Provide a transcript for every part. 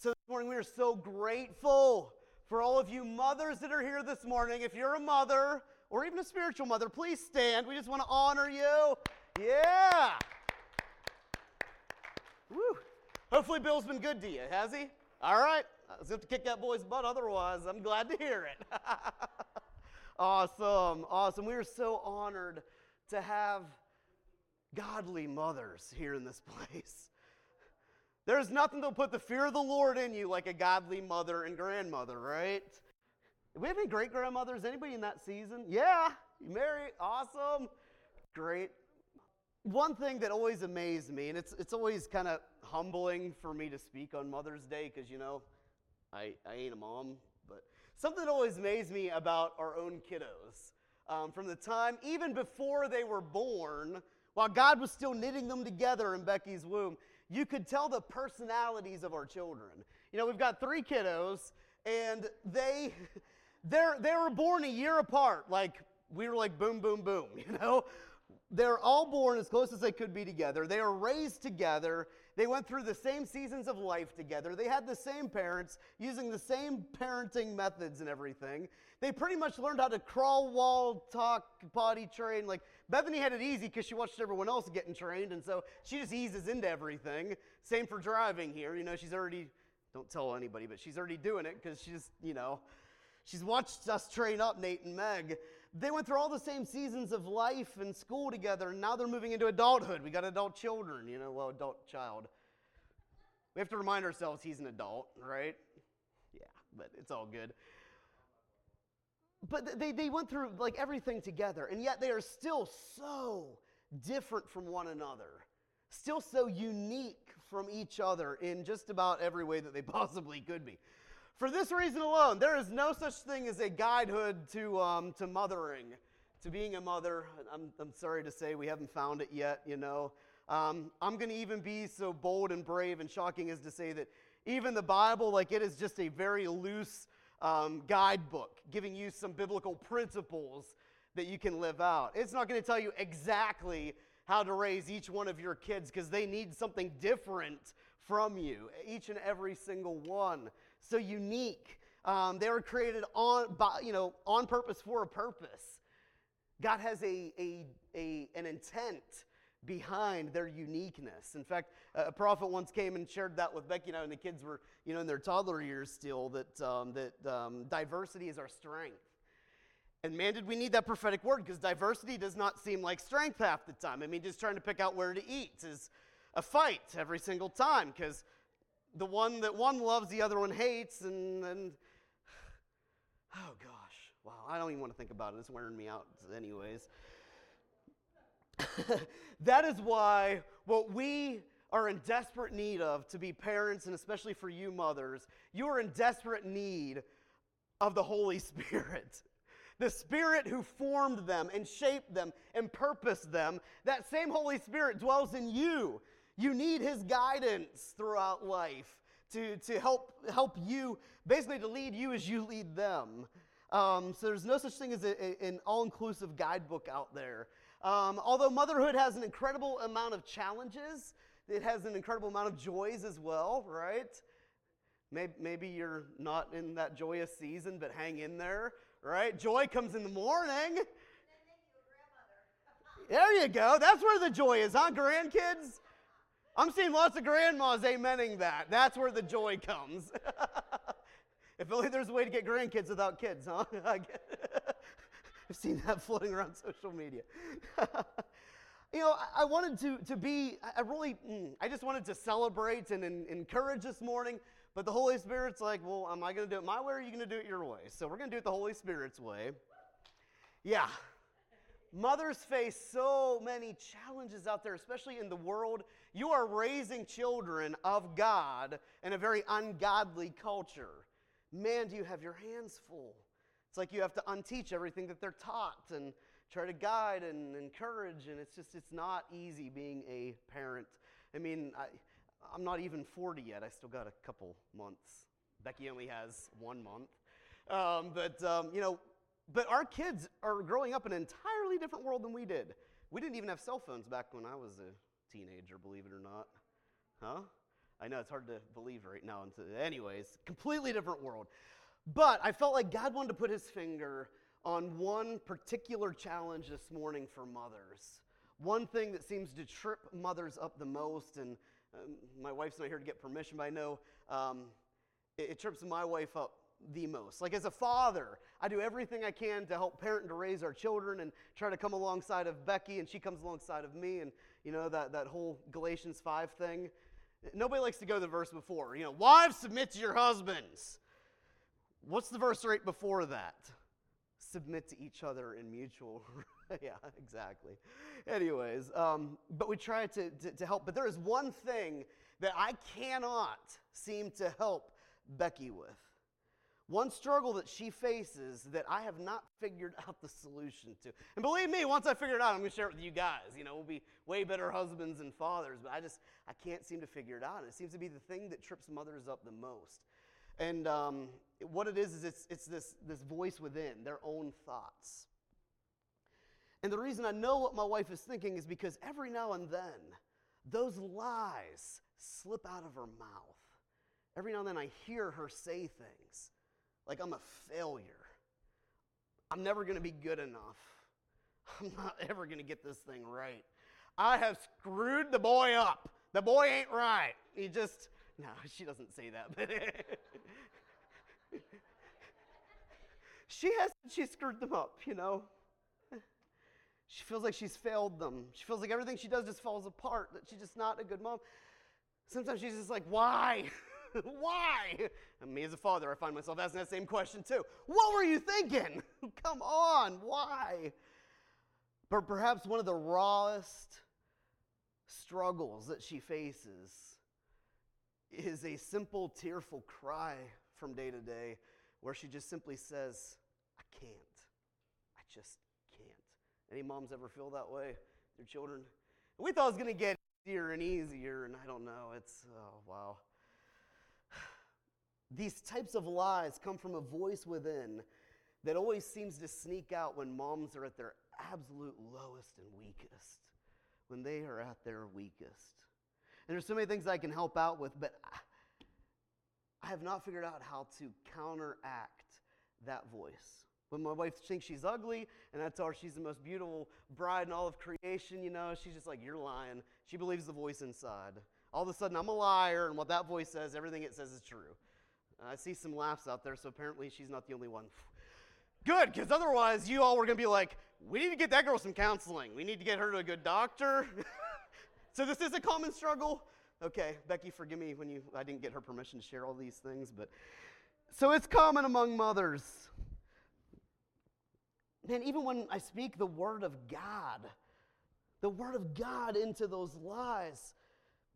So this morning we are so grateful for all of you mothers that are here this morning. If you're a mother or even a spiritual mother, please stand. We just want to honor you. Yeah. Woo. Hopefully Bill's been good to you, has he? All right. I was going to kick that boy's butt otherwise. I'm glad to hear it. awesome. Awesome. We are so honored to have godly mothers here in this place. There's nothing that'll put the fear of the Lord in you like a godly mother and grandmother, right? We have any great grandmothers? Anybody in that season? Yeah, you married, awesome, great. One thing that always amazed me, and it's, it's always kind of humbling for me to speak on Mother's Day because, you know, I, I ain't a mom, but something that always amazed me about our own kiddos. Um, from the time, even before they were born, while God was still knitting them together in Becky's womb, you could tell the personalities of our children. You know, we've got three kiddos, and they they're they were born a year apart. Like we were like boom, boom, boom. You know, they're all born as close as they could be together. They are raised together. They went through the same seasons of life together. They had the same parents using the same parenting methods and everything. They pretty much learned how to crawl, wall, talk, potty train. Like Bethany had it easy because she watched everyone else getting trained, and so she just eases into everything. Same for driving here. You know, she's already, don't tell anybody, but she's already doing it because she's, you know, she's watched us train up Nate and Meg. They went through all the same seasons of life and school together, and now they're moving into adulthood. We got adult children, you know, well, adult child. We have to remind ourselves he's an adult, right? Yeah, but it's all good but they, they went through like everything together, and yet they are still so different from one another, still so unique from each other in just about every way that they possibly could be. For this reason alone, there is no such thing as a guidehood to, um, to mothering, to being a mother. I'm, I'm sorry to say we haven't found it yet, you know. Um, I'm going to even be so bold and brave and shocking as to say that even the Bible, like it is just a very loose um, guidebook, giving you some biblical principles that you can live out. It's not going to tell you exactly how to raise each one of your kids because they need something different from you, each and every single one. So unique. Um, they were created on, by, you know, on purpose for a purpose. God has a, a, a, an intent behind their uniqueness. In fact, a prophet once came and shared that with Becky and I when the kids were, you know, in their toddler years still, that, um, that um, diversity is our strength. And man, did we need that prophetic word because diversity does not seem like strength half the time. I mean, just trying to pick out where to eat is a fight every single time because the one that one loves, the other one hates, and, and oh gosh, wow, I don't even want to think about it. It's wearing me out, anyways. that is why what we are in desperate need of to be parents, and especially for you mothers, you are in desperate need of the Holy Spirit. The Spirit who formed them and shaped them and purposed them, that same Holy Spirit dwells in you. You need His guidance throughout life to, to help, help you, basically to lead you as you lead them. Um, so there's no such thing as a, a, an all inclusive guidebook out there. Um, although motherhood has an incredible amount of challenges, it has an incredible amount of joys as well, right? Maybe, maybe you're not in that joyous season, but hang in there, right? Joy comes in the morning. There you go. That's where the joy is, huh, grandkids? I'm seeing lots of grandmas amening that. That's where the joy comes. if only there's a way to get grandkids without kids, huh? I've seen that floating around social media. you know, I, I, wanted to, to be, I really, mm, I just wanted to celebrate and, and encourage this morning, but the Holy Spirit's like, well, am I going to do it my way or are you going to do it your way? So we're going to do it the Holy Spirit's way. Yeah. Mothers face so many challenges out there, especially in the world. You are raising children of God in a very ungodly culture. Man, do you have your hands full. It's like you have to unteach everything that they're taught and try to guide and encourage. And it's just, it's not easy being a parent. I mean, I, I'm not even 40 yet. I still got a couple months. Becky only has one month. Um, but, um, you know, but our kids are growing up in an entirely different world than we did. We didn't even have cell phones back when I was a teenager, believe it or not. Huh? I know it's hard to believe right now. Anyways, completely different world. But I felt like God wanted to put his finger on one particular challenge this morning for mothers. One thing that seems to trip mothers up the most, and um, my wife's not here to get permission, but I know um, it, it trips my wife up the most. Like as a father, I do everything I can to help parent and to raise our children and try to come alongside of Becky, and she comes alongside of me, and you know that, that whole Galatians 5 thing. Nobody likes to go to the verse before. You know, wives submit to your husbands. What's the verse right before that? Submit to each other in mutual. yeah, exactly. Anyways, um, but we try to, to, to help. But there is one thing that I cannot seem to help Becky with. One struggle that she faces that I have not figured out the solution to. And believe me, once I figure it out, I'm going to share it with you guys. You know, we'll be way better husbands and fathers, but I just, I can't seem to figure it out. And it seems to be the thing that trips mothers up the most. And um, what it is, is it's, it's this, this voice within, their own thoughts. And the reason I know what my wife is thinking is because every now and then, those lies slip out of her mouth. Every now and then, I hear her say things like, I'm a failure. I'm never going to be good enough. I'm not ever going to get this thing right. I have screwed the boy up. The boy ain't right. He just, no, she doesn't say that, but she has, she screwed them up, you know. She feels like she's failed them. She feels like everything she does just falls apart, that she's just not a good mom. Sometimes she's just like, why? why? And me as a father, I find myself asking that same question too. What were you thinking? Come on, why? But perhaps one of the rawest struggles that she faces is a simple, tearful cry from day to day where she just simply says, I can't. I just can't. Any moms ever feel that way? Their children? We thought it was going to get easier and easier, and I don't know. It's, oh, wow. These types of lies come from a voice within that always seems to sneak out when moms are at their absolute lowest and weakest, when they are at their weakest. And there's so many things I can help out with, but I have not figured out how to counteract that voice. When my wife thinks she's ugly, and I tell her she's the most beautiful bride in all of creation, you know, she's just like, You're lying. She believes the voice inside. All of a sudden, I'm a liar, and what that voice says, everything it says is true. I see some laughs out there, so apparently she's not the only one. Good, because otherwise, you all were going to be like, We need to get that girl some counseling. We need to get her to a good doctor. so, this is a common struggle. Okay, Becky, forgive me when you I didn't get her permission to share all these things, but so it's common among mothers. Man, even when I speak the word of God, the word of God into those lies,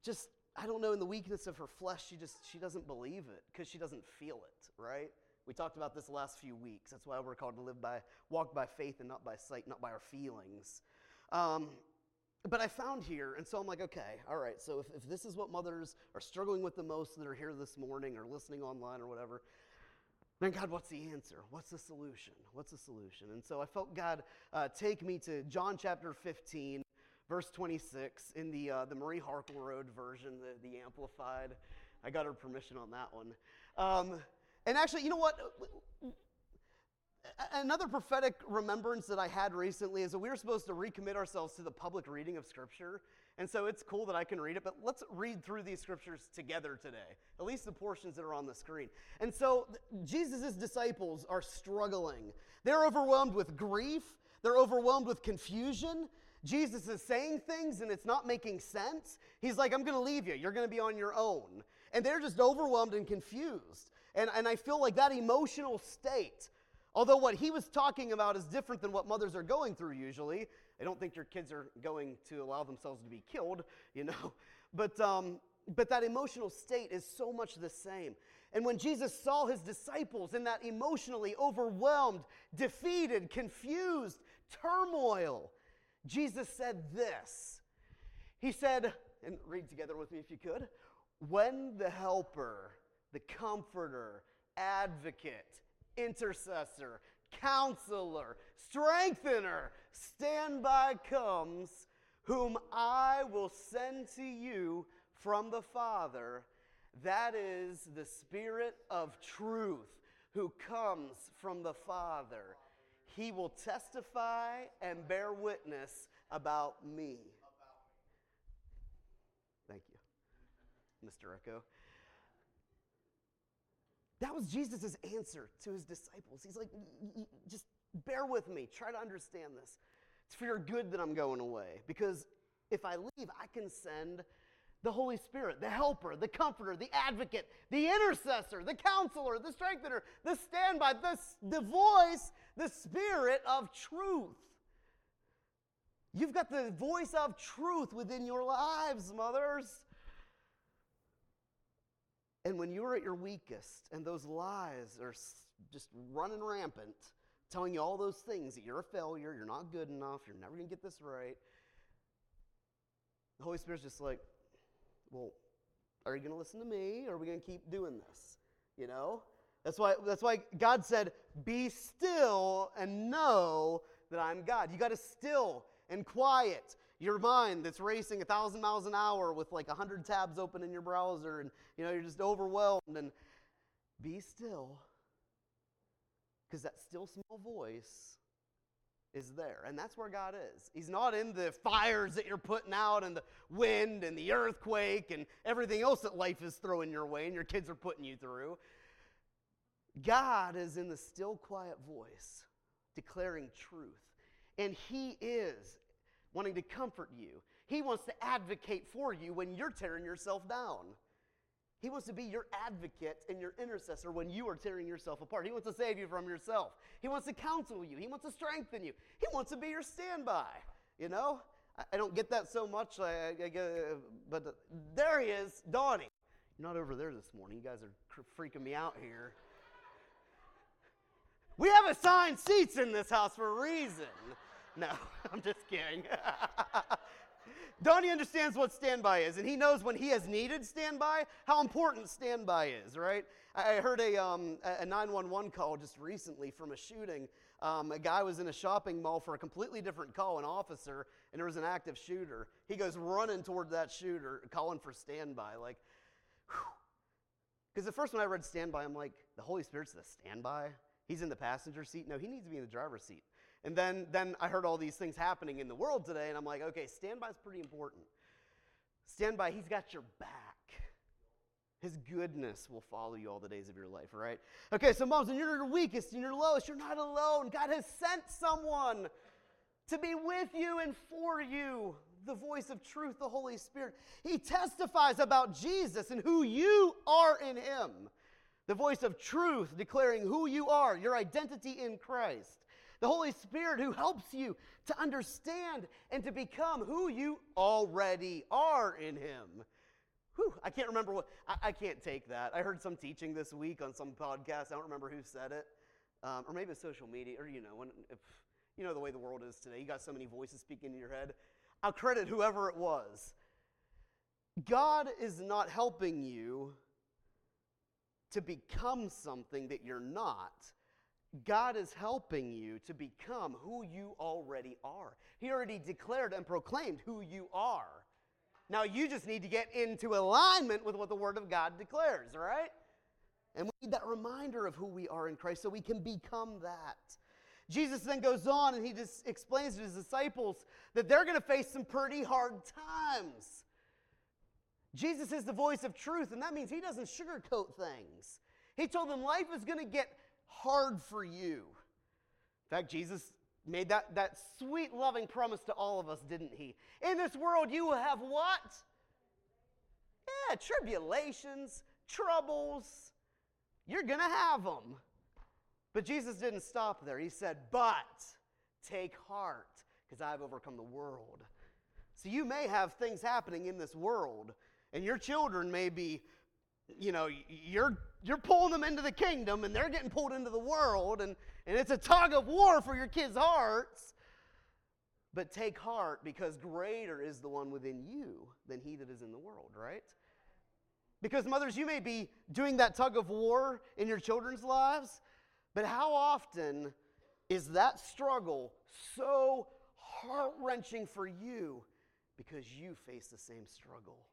just I don't know in the weakness of her flesh, she just she doesn't believe it because she doesn't feel it, right? We talked about this last few weeks. That's why we're called to live by walk by faith and not by sight, not by our feelings. Um, but I found here, and so I'm like, okay, all right, so if, if this is what mothers are struggling with the most that are here this morning or listening online or whatever, then God, what's the answer? What's the solution? What's the solution? And so I felt God uh, take me to John chapter 15, verse 26 in the, uh, the Marie Harkleroad version, the, the Amplified. I got her permission on that one. Um, and actually, you know what? Another prophetic remembrance that I had recently is that we were supposed to recommit ourselves to the public reading of Scripture. And so it's cool that I can read it, but let's read through these scriptures together today, at least the portions that are on the screen. And so Jesus' disciples are struggling. They're overwhelmed with grief, they're overwhelmed with confusion. Jesus is saying things and it's not making sense. He's like, I'm going to leave you. You're going to be on your own. And they're just overwhelmed and confused. And, and I feel like that emotional state Although what he was talking about is different than what mothers are going through usually. I don't think your kids are going to allow themselves to be killed, you know. But, um, but that emotional state is so much the same. And when Jesus saw his disciples in that emotionally overwhelmed, defeated, confused turmoil, Jesus said this. He said, and read together with me if you could, when the helper, the comforter, advocate, intercessor, counselor, strengthener, standby comes, whom I will send to you from the Father. That is the Spirit of truth who comes from the Father. He will testify and bear witness about me. Thank you, Mr. Echo. That was Jesus' answer to his disciples. He's like, just bear with me, try to understand this. It's for your good that I'm going away. Because if I leave, I can send the Holy Spirit, the helper, the comforter, the advocate, the intercessor, the counselor, the strengthener, the standby, the, the voice, the spirit of truth. You've got the voice of truth within your lives, mothers. And when you're at your weakest and those lies are just running rampant, telling you all those things that you're a failure, you're not good enough, you're never going to get this right, the Holy Spirit's just like, well, are you going to listen to me or are we going to keep doing this? You know? That's why, that's why God said, Be still and know that I'm God. You got to still and quiet your mind that's racing a thousand miles an hour with like a hundred tabs open in your browser and you know you're just overwhelmed and be still because that still small voice is there and that's where god is. He's not in the fires that you're putting out and the wind and the earthquake and everything else that life is throwing your way and your kids are putting you through. God is in the still quiet voice declaring truth and he is wanting to comfort you. He wants to advocate for you when you're tearing yourself down. He wants to be your advocate and your intercessor when you are tearing yourself apart. He wants to save you from yourself. He wants to counsel you. He wants to strengthen you. He wants to be your standby. You know, I, I don't get that so much, I, I, but there he is, Donnie. You're not over there this morning. You guys are freaking me out here. We have assigned seats in this house for a reason. No, I'm just kidding. Donnie understands what standby is, and he knows when he has needed standby, how important standby is, right? I heard a, um, a 911 call just recently from a shooting. Um, a guy was in a shopping mall for a completely different call, an officer, and there was an active shooter. He goes running toward that shooter, calling for standby. Like, because the first when I read standby, I'm like, the Holy Spirit's the standby? He's in the passenger seat? No, he needs to be in the driver's seat. And then, then I heard all these things happening in the world today, and I'm like, okay, standby is pretty important. Standby, he's got your back. His goodness will follow you all the days of your life, right? Okay, so moms, when you're your weakest and you're lowest, you're not alone. God has sent someone to be with you and for you. The voice of truth, the Holy Spirit. He testifies about Jesus and who you are in Him. The voice of truth declaring who you are, your identity in Christ the Holy Spirit who helps you to understand and to become who you already are in Him. Whew, I can't remember what, I, I, can't take that. I heard some teaching this week on some podcast. I don't remember who said it. Um, or maybe social media, or you know, when, if, you know the way the world is today. You got so many voices speaking in your head. I'll credit whoever it was. God is not helping you to become something that you're not. God is helping you to become who you already are. He already declared and proclaimed who you are. Now you just need to get into alignment with what the Word of God declares, right? And we need that reminder of who we are in Christ so we can become that. Jesus then goes on and he just explains to his disciples that they're going to face some pretty hard times. Jesus is the voice of truth, and that means he doesn't sugarcoat things. He told them life is going to get hard for you. In fact, Jesus made that, that sweet, loving promise to all of us, didn't he? In this world, you will have what? Yeah, tribulations, troubles. You're going to have them. But Jesus didn't stop there. He said, But take heart, because I've overcome the world. So you may have things happening in this world, and your children may be you know, you're, you're pulling them into the kingdom and they're getting pulled into the world, and, and it's a tug of war for your kids' hearts. But take heart because greater is the one within you than he that is in the world, right? Because, mothers, you may be doing that tug of war in your children's lives, but how often is that struggle so heart wrenching for you because you face the same struggle?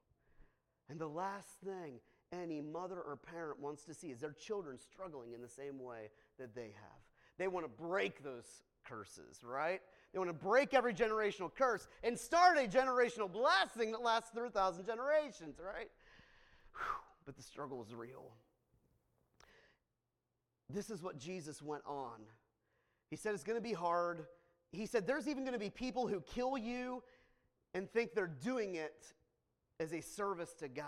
And the last thing any mother or parent wants to see is their children struggling in the same way that they have. They want to break those curses, right? They want to break every generational curse and start a generational blessing that lasts through a thousand generations, right? Whew, but the struggle is real. This is what Jesus went on. He said it's going to be hard. He said there's even going to be people who kill you and think they're doing it as a service to God.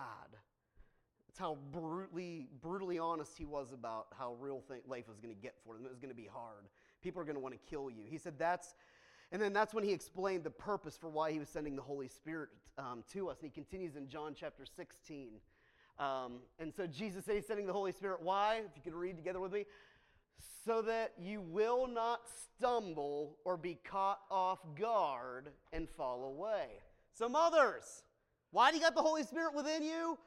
That's how brutally, brutally honest he was about how real thing, life was going to get for them. It was going to be hard. People are going to want to kill you. He said that's, and then that's when he explained the purpose for why he was sending the Holy Spirit um, to us. And he continues in John chapter 16. Um, and so Jesus said he's sending the Holy Spirit. Why? If you could read together with me. So that you will not stumble or be caught off guard and fall away. So, mothers, why do you got the Holy Spirit within you?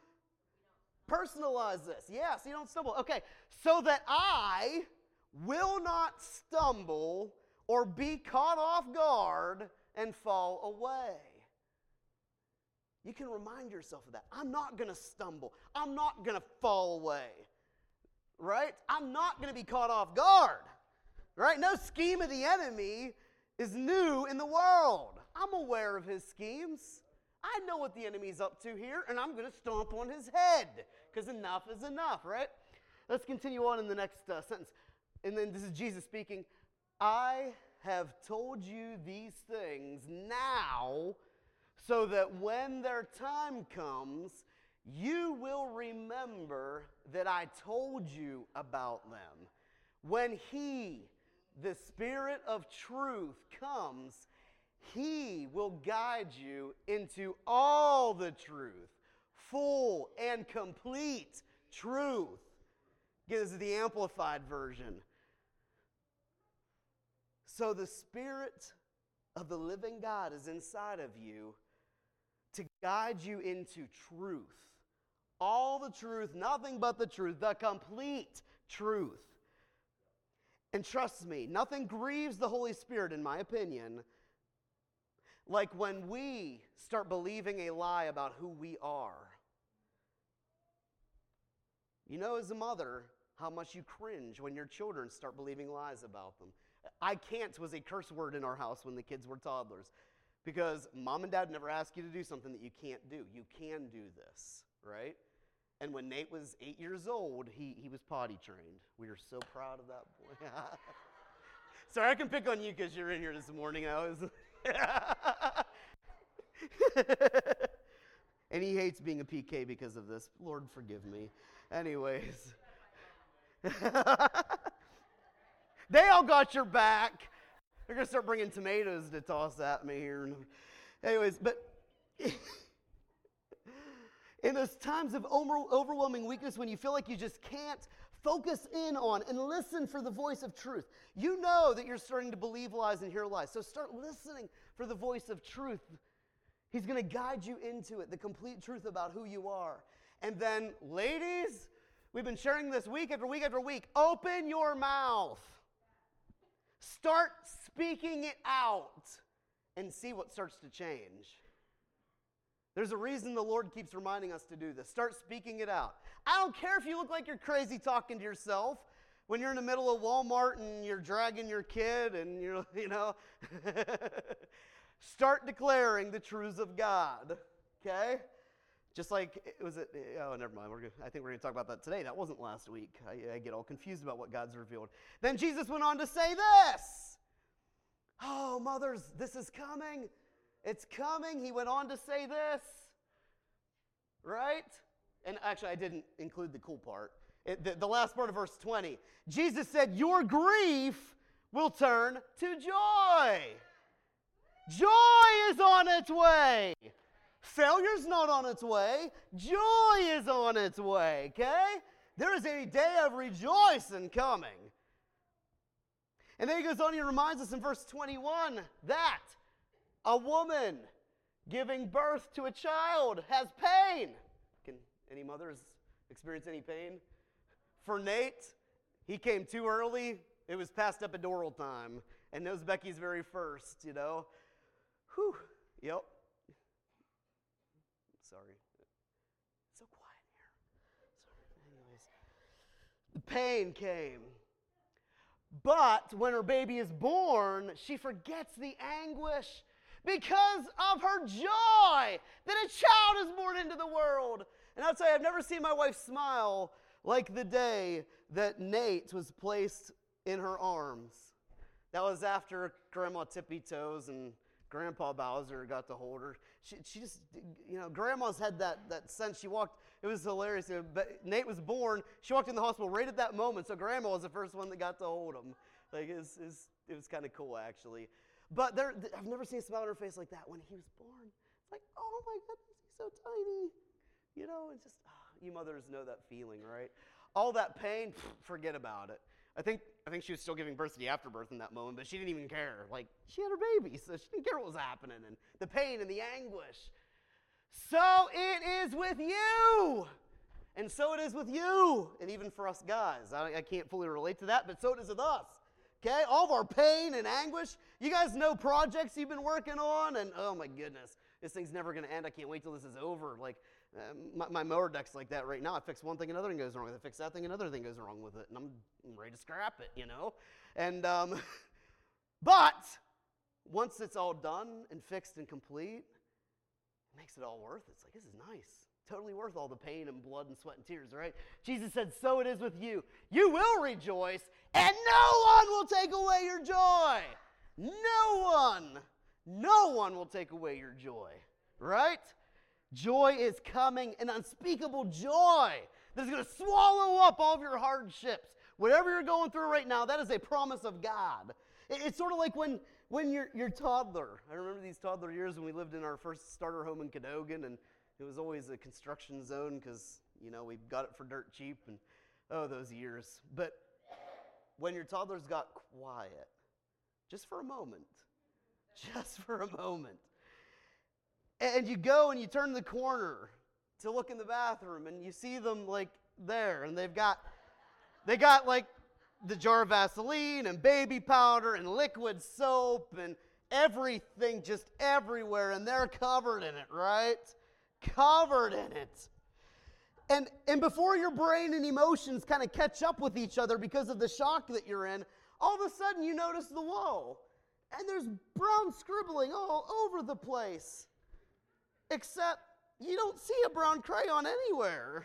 Personalize this. Yeah, so you don't stumble. Okay, so that I will not stumble or be caught off guard and fall away. You can remind yourself of that. I'm not going to stumble. I'm not going to fall away. Right? I'm not going to be caught off guard. Right? No scheme of the enemy is new in the world. I'm aware of his schemes. I know what the enemy's up to here, and I'm going to stomp on his head because enough is enough, right? Let's continue on in the next uh, sentence. And then this is Jesus speaking. I have told you these things now so that when their time comes, you will remember that I told you about them. When He, the Spirit of truth, comes, He will guide you into all the truth, full and complete truth. Again, this is the Amplified Version. So the Spirit of the living God is inside of you to guide you into truth. All the truth, nothing but the truth, the complete truth. And trust me, nothing grieves the Holy Spirit, in my opinion, like when we start believing a lie about who we are. You know, as a mother, how much you cringe when your children start believing lies about them. I can't was a curse word in our house when the kids were toddlers because mom and dad never ask you to do something that you can't do. You can do this, right? And when Nate was eight years old, he, he was potty trained. We are so proud of that boy. Sorry, I can pick on you because you're in here this morning. I was. and he hates being a PK because of this. Lord, forgive me. Anyways. they all got your back. They're going to start bringing tomatoes to toss at me here. Anyways, but in those times of overwhelming weakness when you feel like you just can't focus in on and listen for the voice of truth, you know that you're starting to believe lies and hear lies. So start listening for the voice of truth. He's going to guide you into it, the complete truth about who you are. And then, ladies, we've been sharing this week after week after week. Open your mouth. Start speaking it out and see what starts to change. There's a reason the Lord keeps reminding us to do this. Start speaking it out. I don't care if you look like you're crazy talking to yourself when you're in the middle of Walmart and you're dragging your kid and you're, you know, start declaring the truths of God. Okay? Just like was it. Oh, never mind. We're gonna, I think we're going to talk about that today. That wasn't last week. I, I get all confused about what God's revealed. Then Jesus went on to say this. Oh, mothers, this is coming. It's coming. He went on to say this. Right? And actually, I didn't include the cool part. It, the, the last part of verse 20. Jesus said, Your grief will turn to joy. Joy is on its way. Failure's not on its way, joy is on its way, okay? There is a day of rejoicing coming. And then he goes on, he reminds us in verse 21 that a woman giving birth to a child has pain. Can any mothers experience any pain? For Nate, he came too early. It was past epidural time. And knows Becky's very first, you know. Whew. Yep. Sorry. So quiet here. Sorry. Anyways. The pain came. But when her baby is born, she forgets the anguish because of her joy that a child is born into the world. And I'll tell you, I've never seen my wife smile like the day that Nate was placed in her arms. That was after Grandma Tippy Toes and Grandpa Bowser got to hold her. She, she just, you know, Grandma's had that, that sense. She walked, it was hilarious. Uh, but Nate was born. She walked in the hospital right at that moment. So Grandma was the first one that got to hold him. Like, it was, it was, it was kind of cool, actually. But there, I've never seen a smile on her face like that when he was born. It's like, oh my goodness, he's so tiny. You know, it's just, oh, you mothers know that feeling, right? All that pain, forget about it. I think, I think she was still giving birth to the afterbirth in that moment, but she didn't even care. Like, she had her baby, so she didn't care what was happening and the pain and the anguish. So it is with you. And so it is with you. And even for us guys. I, I can't fully relate to that, but so it is with us. Okay? All of our pain and anguish. You guys know projects you've been working on, and oh my goodness, this thing's never going to end. I can't wait till this is over. Like, um, my, my, mower deck's like that right now. I fix one thing, another thing goes wrong with it. I fix that thing, another thing goes wrong with it. And I'm, I'm ready to scrap it, you know? And, um, but once it's all done and fixed and complete, it makes it all worth it. It's like, this is nice. Totally worth all the pain and blood and sweat and tears, right? Jesus said, So it is with you. You will rejoice, and no one will take away your joy. No one, no one will take away your joy, right? Joy is coming, an unspeakable joy that is going to swallow up all of your hardships. Whatever you're going through right now, that is a promise of God. It's sort of like when, when you're, you're toddler. I remember these toddler years when we lived in our first starter home in Cadogan, and it was always a construction zone because, you know, we got it for dirt cheap, and oh, those years. But when your toddlers got quiet, just for a moment, just for a moment, and you go and you turn the corner to look in the bathroom and you see them like there and they've got they got like the jar of Vaseline and baby powder and liquid soap and everything just everywhere and they're covered in it, right? Covered in it. And and before your brain and emotions kind of catch up with each other because of the shock that you're in, all of a sudden you notice the wall and there's brown scribbling all over the place except you don't see a brown crayon anywhere.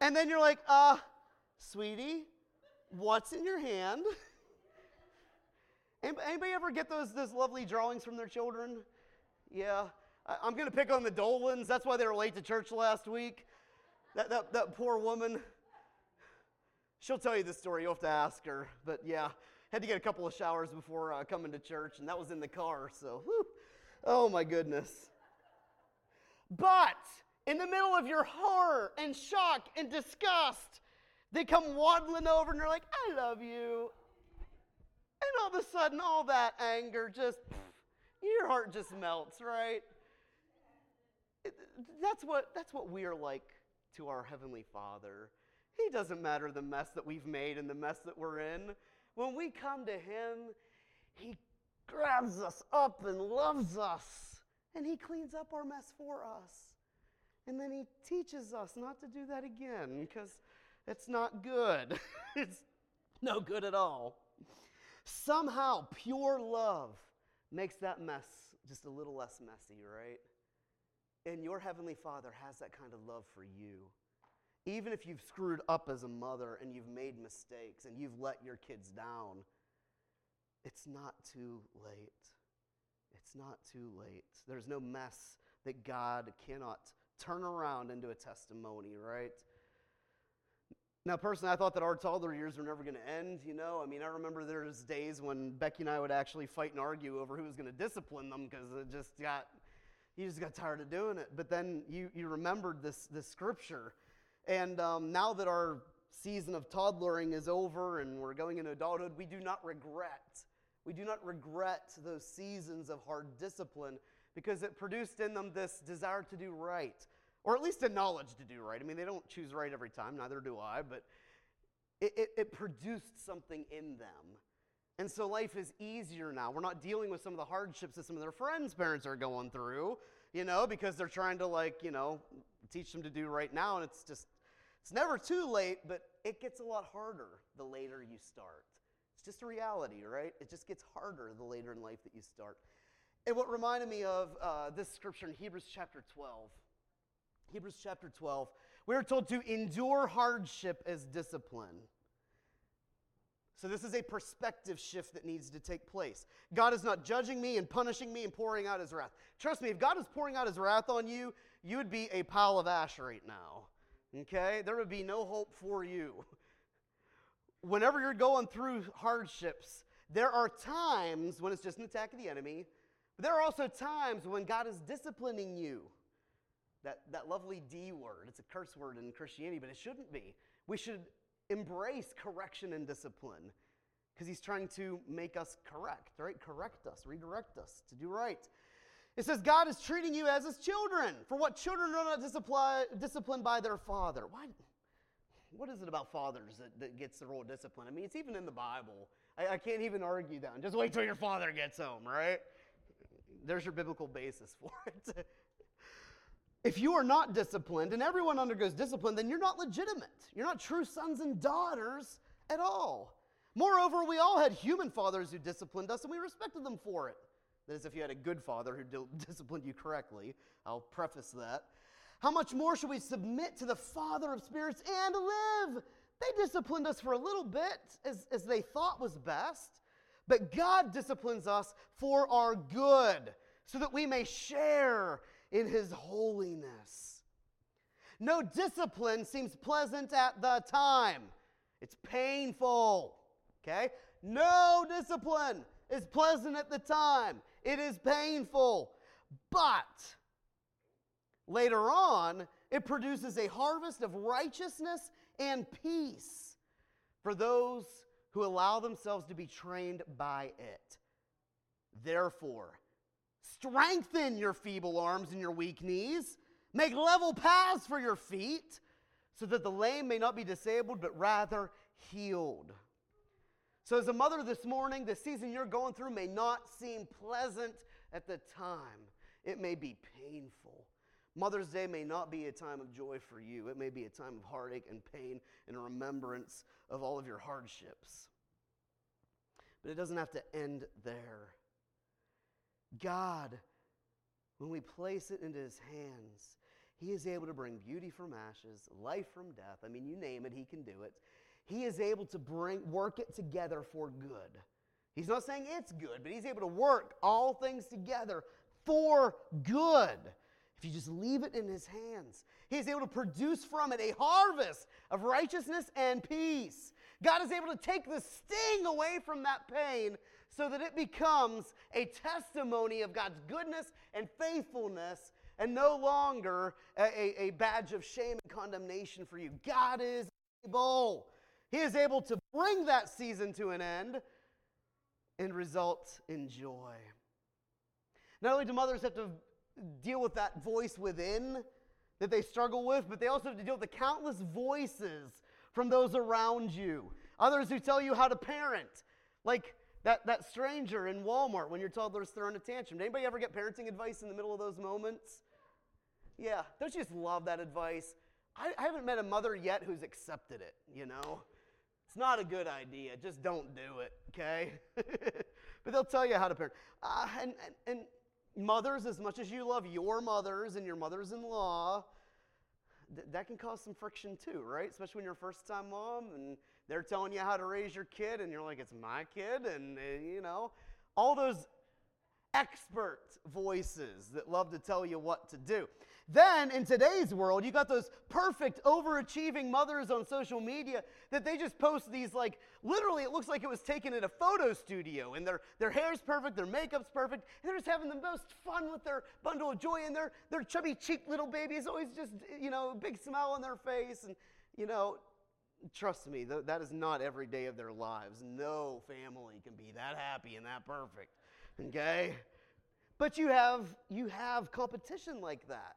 And then you're like, uh, sweetie, what's in your hand? Anybody ever get those, those lovely drawings from their children? Yeah. I, am going to pick on the Dolans. That's why they were late to church last week. That, that, that poor woman. She'll tell you the story. You'll have to ask her. But yeah, had to get a couple of showers before uh, coming to church, and that was in the car. So, whew. oh my goodness. But in the middle of your horror and shock and disgust, they come waddling over and they're like, I love you. And all of a sudden, all that anger just, your heart just melts, right? That's what, that's what we are like to our Heavenly Father. He doesn't matter the mess that we've made and the mess that we're in. When we come to Him, He grabs us up and loves us and He cleans up our mess for us. And then He teaches us not to do that again because it's not good. it's no good at all. Somehow, pure love makes that mess just a little less messy, right? And your Heavenly Father has that kind of love for you. Even if you've screwed up as a mother and you've made mistakes and you've let your kids down, it's not too late. It's not too late. There's no mess that God cannot turn around into a testimony, right? Now, personally, I thought that our toddler years were never going to end. You know, I mean, I remember there's days when Becky and I would actually fight and argue over who was going to discipline them because it just got, you just got tired of doing it. But then you you remembered this this scripture, and um, now that our season of toddlering is over and we're going into adulthood, we do not regret we do not regret those seasons of hard discipline because it produced in them this desire to do right, or at least a knowledge to do right. I mean, they don't choose right every time, neither do I, but it, it, it produced something in them. And so life is easier now. We're not dealing with some of the hardships that some of their friends' parents are going through, you know, because they're trying to, like, you know, teach them to do right now, and it's just It's never too late, but it gets a lot harder the later you start. It's just a reality, right? It just gets harder the later in life that you start. And what reminded me of uh, this scripture in Hebrews chapter 12. Hebrews chapter 12, we are told to endure hardship as discipline. So, this is a perspective shift that needs to take place. God is not judging me and punishing me and pouring out his wrath. Trust me, if God is pouring out his wrath on you, you would be a pile of ash right now. Okay? There would be no hope for you. Whenever you're going through hardships, there are times when it's just an attack of the enemy, but there are also times when God is disciplining you. That, that lovely D word, it's a curse word in Christianity, but it shouldn't be. We should embrace correction and discipline because he's trying to make us correct, right? Correct us, redirect us to do right. It says God is treating you as his children. For what children are not disciplined by their father. Why? What is it about fathers that, that gets the role of discipline? I mean, it's even in the Bible. I, I can't even argue that. Just wait till your father gets home, right? There's your biblical basis for it. If you are not disciplined and everyone undergoes discipline, then you're not legitimate. You're not true sons and daughters at all. Moreover, we all had human fathers who disciplined us and we respected them for it. That is, if you had a good father who disciplined you correctly. I'll preface that. How much more should we submit to the Father of spirits and live? They disciplined us for a little bit as, as they thought was best, but God disciplines us for our good so that we may share in His holiness. No discipline seems pleasant at the time, it's painful. Okay? No discipline is pleasant at the time. It is painful. But later on, it produces a harvest of righteousness and peace for those who allow themselves to be trained by it. Therefore, strengthen your feeble arms and your weak knees. Make level paths for your feet, so that the lame may not be disabled, but rather healed. So, as a mother this morning, the season you're going through may not seem pleasant at the time, it may be painful. Mother's Day may not be a time of joy for you. It may be a time of heartache and pain and remembrance of all of your hardships. But it doesn't have to end there. God, when we place it into His hands, He is able to bring beauty from ashes, life from death. I mean, you name it, He can do it. He is able to bring work it together for good. He's not saying it's good, but he's able to work all things together for good. If you just leave it in his hands, He is able to produce from it a harvest of righteousness and peace. God is able to take the sting away from that pain so that it becomes a testimony of God's goodness and faithfulness and no longer a, a, badge of shame and condemnation for you. God is able. He is able to bring that season to an end and result in joy. Not only do mothers have to deal with that voice within that they struggle with, but they also have to deal with the countless voices from those around you. Others who tell you how to parent, like that, that stranger in Walmart when your toddler's throwing a tantrum. Did anybody ever get parenting advice in the middle of those moments? Yeah, don't you just love that advice? I, I haven't met a mother yet who's accepted it, you know? It's not a good idea. Just don't do it, okay? but they'll tell you how to parent. Uh, and, and, and mothers, as much as you love your mothers and your mothers in law, th- that can cause some friction too, right? Especially when you're a first time mom and they're telling you how to raise your kid and you're like, it's my kid. And, uh, you know, all those expert voices that love to tell you what to do. Then in today's world, you got those perfect overachieving mothers on social media that they just post these like literally it looks like it was taken in a photo studio and their their hair's perfect, their makeup's perfect, and they're just having the most fun with their bundle of joy and their their chubby cheeked little baby is always just you know a big smile on their face and you know trust me that is not every day of their lives. No family can be that happy and that perfect. Okay? But you have you have competition like that.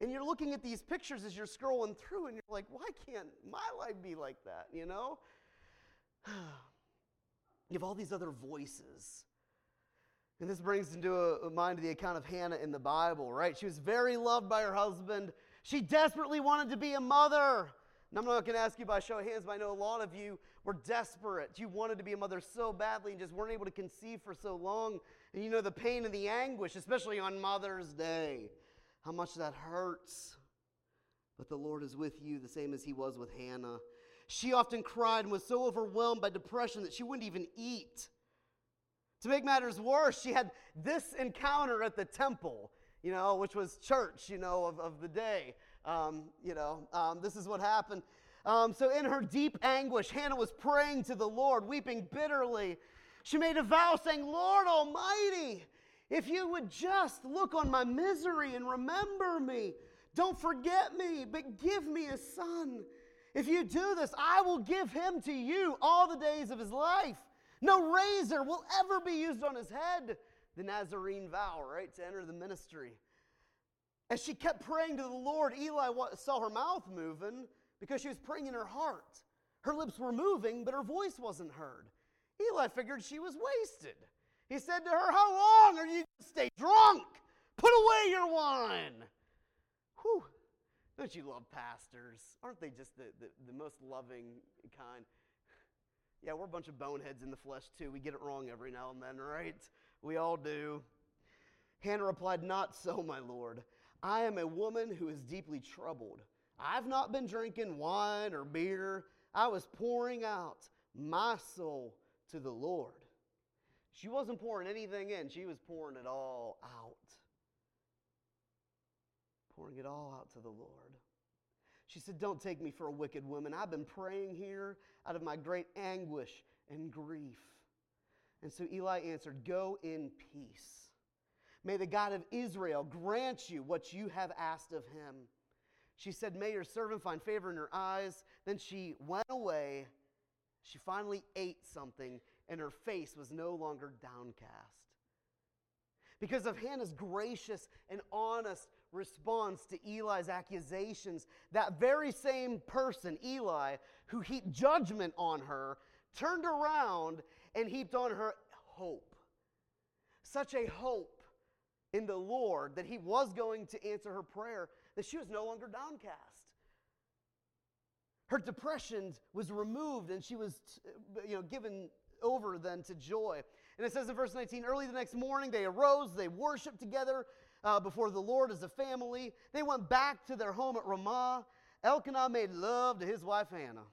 And you're looking at these pictures as you're scrolling through, and you're like, why can't my life be like that? You know? you have all these other voices. And this brings into a, a mind the account of Hannah in the Bible, right? She was very loved by her husband. She desperately wanted to be a mother, I'm not going to ask you by show of hands, but I know a lot of you were desperate. You wanted to be a mother so badly and just weren't able to conceive for so long. And you know the pain and the anguish, especially on Mother's Day, how much that hurts. But the Lord is with you, the same as He was with Hannah. She often cried and was so overwhelmed by depression that she wouldn't even eat. To make matters worse, she had this encounter at the temple, you know, which was church, you know, of, of the day. Um, you know, um, this is what happened. Um, so, in her deep anguish, Hannah was praying to the Lord, weeping bitterly. She made a vow saying, Lord Almighty, if you would just look on my misery and remember me, don't forget me, but give me a son. If you do this, I will give him to you all the days of his life. No razor will ever be used on his head. The Nazarene vow, right, to enter the ministry. As she kept praying to the Lord, Eli saw her mouth moving because she was praying in her heart. Her lips were moving, but her voice wasn't heard. Eli figured she was wasted. He said to her, How long are you going to stay drunk? Put away your wine. Whew. Don't you love pastors? Aren't they just the, the, the most loving kind? Yeah, we're a bunch of boneheads in the flesh, too. We get it wrong every now and then, right? We all do. Hannah replied, Not so, my Lord. I am a woman who is deeply troubled. I've not been drinking wine or beer. I was pouring out my soul to the Lord. She wasn't pouring anything in, she was pouring it all out. Pouring it all out to the Lord. She said, Don't take me for a wicked woman. I've been praying here out of my great anguish and grief. And so Eli answered, Go in peace. May the God of Israel grant you what you have asked of him. She said, May your servant find favor in your eyes. Then she went away. She finally ate something, and her face was no longer downcast. Because of Hannah's gracious and honest response to Eli's accusations, that very same person, Eli, who heaped judgment on her, turned around and heaped on her hope. Such a hope in the Lord that he was going to answer her prayer, that she was no longer downcast. Her depression was removed and she was you know, given over then to joy. And it says in verse 19 early the next morning they arose, they worshiped together uh, before the Lord as a family. They went back to their home at Ramah. Elkanah made love to his wife Hannah.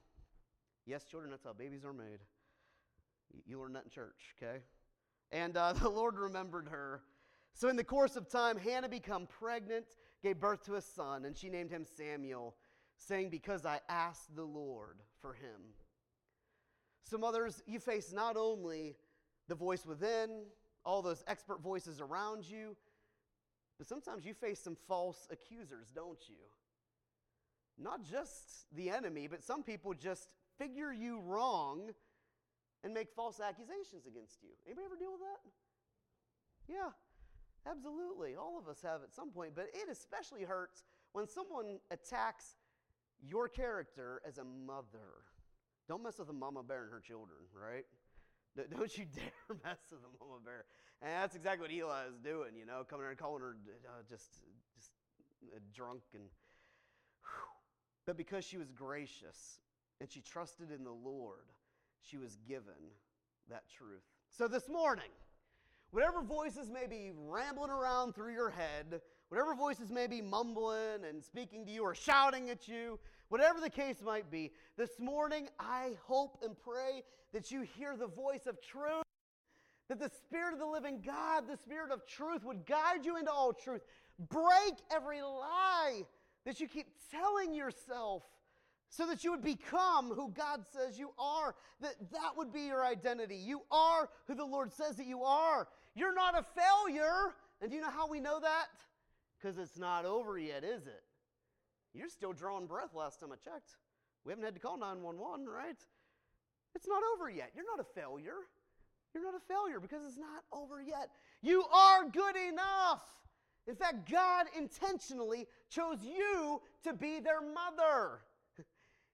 Yes, children, that's how babies are made. You learn that in church, okay? And uh, the Lord remembered her. So, in the course of time, Hannah became pregnant, gave birth to a son, and she named him Samuel, saying, Because I asked the Lord for him. So, mothers, you face not only the voice within, all those expert voices around you, but sometimes you face some false accusers, don't you? Not just the enemy, but some people just figure you wrong and make false accusations against you. Anybody ever deal with that? Yeah, absolutely. All of us have at some point, but it especially hurts when someone attacks your character as a mother. Don't mess with a mama bear and her children, right? Don't you dare mess with a mama bear. And that's exactly what Eli is doing, you know, coming and calling her uh, just, just uh, drunk and. But because she was gracious and she trusted in the Lord, she was given that truth. So this morning, whatever voices may be rambling around through your head, whatever voices may be mumbling and speaking to you or shouting at you, whatever the case might be, this morning I hope and pray that you hear the voice of truth that the Spirit of the living God, the Spirit of truth, would guide you into all truth. Break every lie that you keep telling yourself so that you would become who God says you are. That that would be your identity. You are who the Lord says that you are. You're not a failure. And do you know how we know that? Because it's not over yet, is it? You're still drawing breath last time I checked. We haven't had to call 911, right? It's not over yet. You're not a failure. You're not a failure because it's not over yet. You are good enough. In fact, God intentionally chose you to be their mother.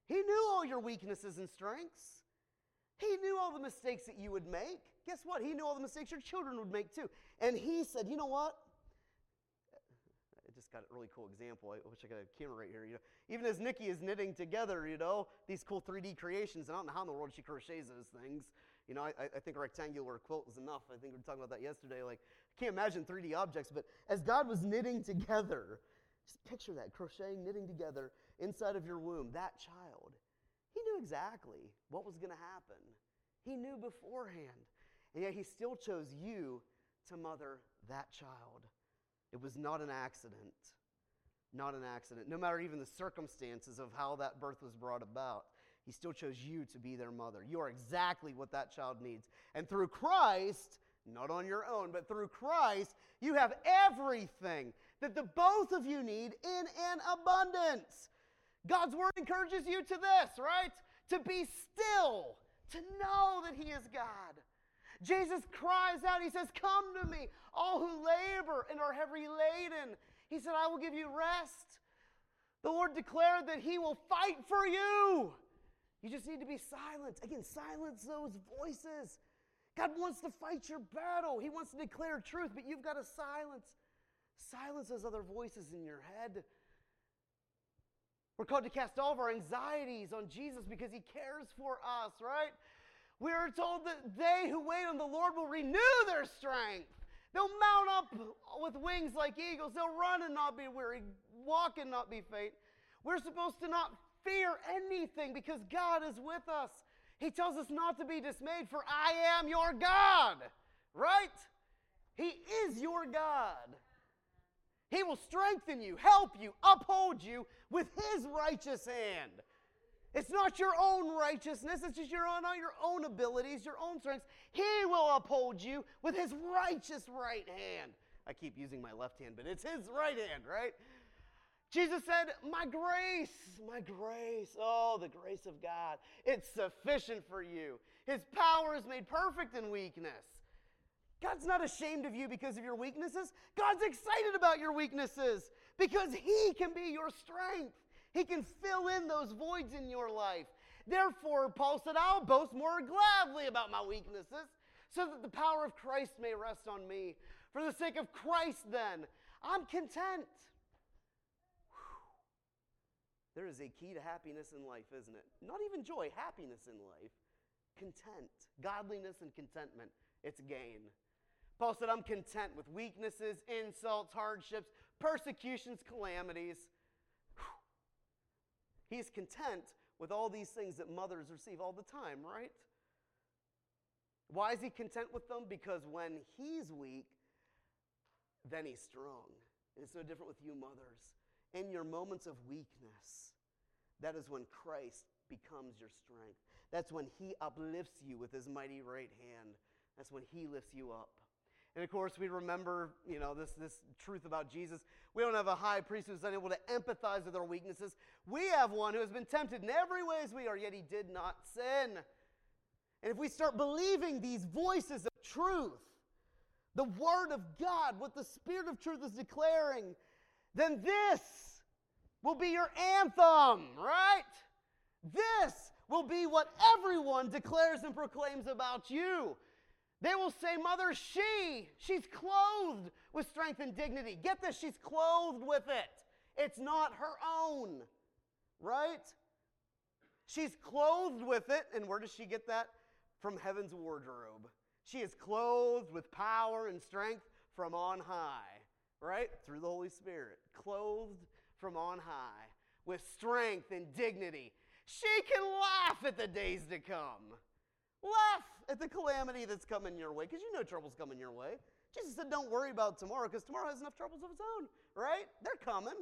He knew all your weaknesses and strengths. He knew all the mistakes that you would make. Guess what? He knew all the mistakes your children would make too. And He said, You know what? I just got a really cool example. I wish I got a camera right here. You know, even as Nikki is knitting together, you know, these cool 3D creations, and I don't know how in the world she crochets those things. You know, I, I think a rectangular quilt was enough. I think we were talking about that yesterday. Like, I can't imagine 3D objects, but as God was knitting together, just picture that crocheting, knitting together inside of your womb, that child. He knew exactly what was going to happen. He knew beforehand. And yet he still chose you to mother that child. It was not an accident. Not an accident. No matter even the circumstances of how that birth was brought about, he still chose you to be their mother. You are exactly what that child needs. And through Christ, not on your own, but through Christ, you have everything that the both of you need in an abundance. God's word encourages you to this, right? To be still, to know that He is God. Jesus cries out, He says, Come to me, all who labor and are heavy laden. He said, I will give you rest. The Lord declared that He will fight for you. You just need to be silent. Again, silence those voices. God wants to fight your battle. He wants to declare truth, but you've got to silence silence those other voices in your head. We're called to cast all of our anxieties on Jesus because he cares for us, right? We are told that they who wait on the Lord will renew their strength. They'll mount up with wings like eagles. They'll run and not be weary, walk and not be faint. We're supposed to not fear anything because God is with us. He tells us not to be dismayed, for I am your God, right? He is your God. He will strengthen you, help you, uphold you with His righteous hand. It's not your own righteousness, it's just your own, not your own abilities, your own strengths. He will uphold you with His righteous right hand. I keep using my left hand, but it's His right hand, right? Jesus said, My grace, my grace, oh, the grace of God, it's sufficient for you. His power is made perfect in weakness. God's not ashamed of you because of your weaknesses. God's excited about your weaknesses because He can be your strength. He can fill in those voids in your life. Therefore, Paul said, I'll boast more gladly about my weaknesses so that the power of Christ may rest on me. For the sake of Christ, then, I'm content. There is a key to happiness in life, isn't it? Not even joy, happiness in life. Content, godliness, and contentment. It's gain. Paul said, I'm content with weaknesses, insults, hardships, persecutions, calamities. He's content with all these things that mothers receive all the time, right? Why is he content with them? Because when he's weak, then he's strong. And it's no different with you, mothers. In your moments of weakness, that is when Christ becomes your strength. That's when he uplifts you with his mighty right hand. That's when he lifts you up. And of course, we remember, you know, this, this truth about Jesus. We don't have a high priest who's unable to empathize with our weaknesses. We have one who has been tempted in every way as we are, yet he did not sin. And if we start believing these voices of truth, the Word of God, what the Spirit of truth is declaring, then this will be your anthem, right? This will be what everyone declares and proclaims about you. They will say, Mother, she, she's clothed with strength and dignity. Get this, she's clothed with it. It's not her own, right? She's clothed with it. And where does she get that? From heaven's wardrobe. She is clothed with power and strength from on high, right? Through the Holy Spirit. Clothed from on high with strength and dignity. She can laugh at the days to come. Laugh at the calamity that's coming your way because you know trouble's coming your way. Jesus said, Don't worry about tomorrow because tomorrow has enough troubles of its own, right? They're coming,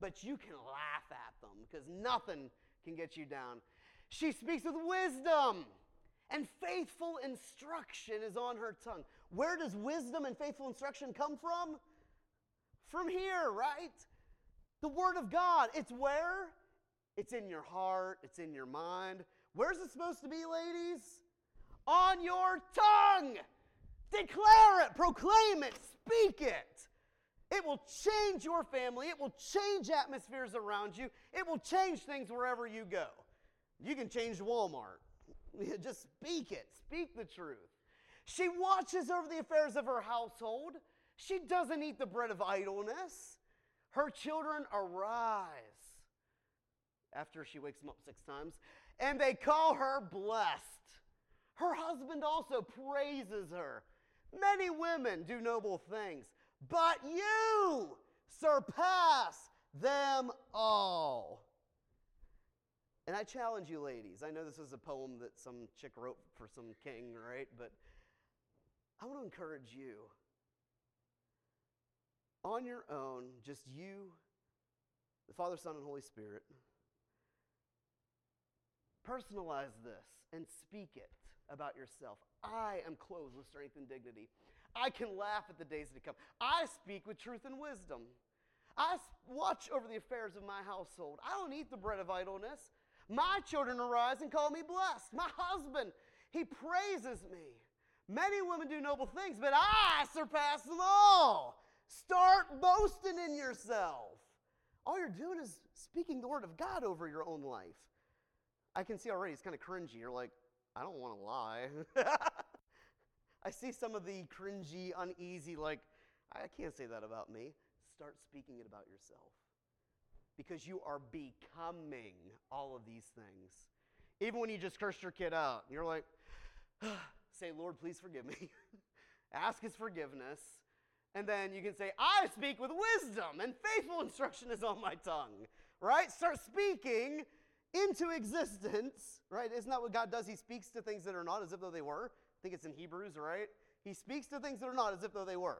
but you can laugh at them because nothing can get you down. She speaks with wisdom, and faithful instruction is on her tongue. Where does wisdom and faithful instruction come from? From here, right? The Word of God. It's where? It's in your heart, it's in your mind. Where's it supposed to be, ladies? On your tongue. Declare it, proclaim it, speak it. It will change your family. It will change atmospheres around you. It will change things wherever you go. You can change Walmart. Just speak it. Speak the truth. She watches over the affairs of her household. She doesn't eat the bread of idleness. Her children arise after she wakes them up six times, and they call her blessed. Her husband also praises her. Many women do noble things, but you surpass them all. And I challenge you, ladies. I know this is a poem that some chick wrote for some king, right? But I want to encourage you on your own, just you, the Father, Son, and Holy Spirit. Personalize this and speak it about yourself. I am clothed with strength and dignity. I can laugh at the days to come. I speak with truth and wisdom. I watch over the affairs of my household. I don't eat the bread of idleness. My children arise and call me blessed. My husband, he praises me. Many women do noble things, but I surpass them all. Start boasting in yourself. All you're doing is speaking the word of God over your own life. I can see already it's kind of cringy. You're like, I don't want to lie. I see some of the cringy, uneasy, like, I can't say that about me. Start speaking it about yourself. Because you are becoming all of these things. Even when you just cursed your kid out, you're like, say, Lord, please forgive me. Ask his forgiveness. And then you can say, I speak with wisdom, and faithful instruction is on my tongue. Right? Start speaking into existence, right? Isn't that what God does? He speaks to things that are not as if though they were. I think it's in Hebrews, right? He speaks to things that are not as if though they were.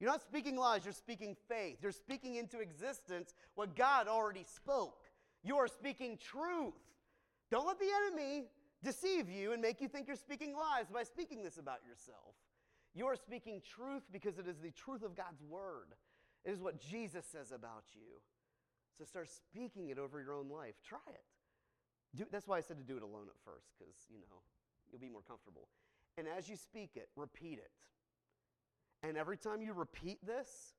You're not speaking lies, you're speaking faith. You're speaking into existence what God already spoke. You are speaking truth. Don't let the enemy deceive you and make you think you're speaking lies by speaking this about yourself. You are speaking truth because it is the truth of God's word. It is what Jesus says about you. So start speaking it over your own life. Try it. Do, that's why I said to do it alone at first, because, you know, you'll be more comfortable. And as you speak it, repeat it. And every time you repeat this,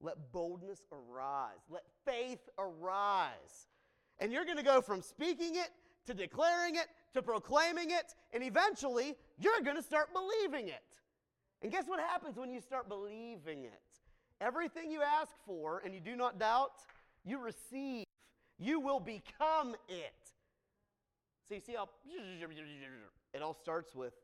let boldness arise, let faith arise. And you're going to go from speaking it to declaring it to proclaiming it, and eventually you're going to start believing it. And guess what happens when you start believing it? Everything you ask for and you do not doubt, you receive. You will become it. So you see how it all starts with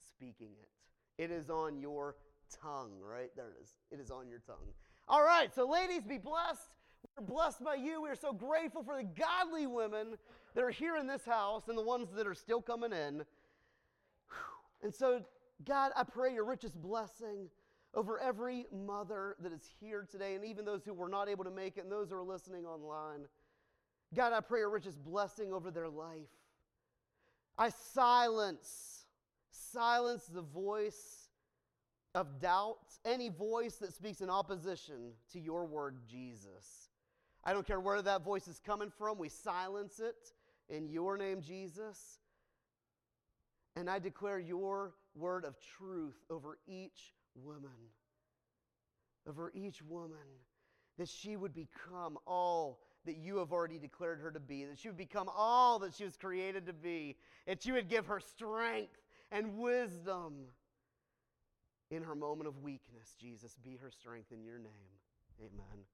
speaking it. It is on your tongue, right? There it is. It is on your tongue. All right, so ladies, be blessed. We're blessed by you. We're so grateful for the godly women that are here in this house and the ones that are still coming in. And so, God, I pray your richest blessing over every mother that is here today, and even those who were not able to make it, and those who are listening online. God, I pray a richest blessing over their life. I silence, silence the voice of doubt, any voice that speaks in opposition to your word, Jesus. I don't care where that voice is coming from, we silence it in your name, Jesus. And I declare your word of truth over each woman, over each woman, that she would become all that you have already declared her to be, that she would become all that she was created to be, that you would give her strength and wisdom in her moment of weakness. Jesus, be her strength in your name. Amen.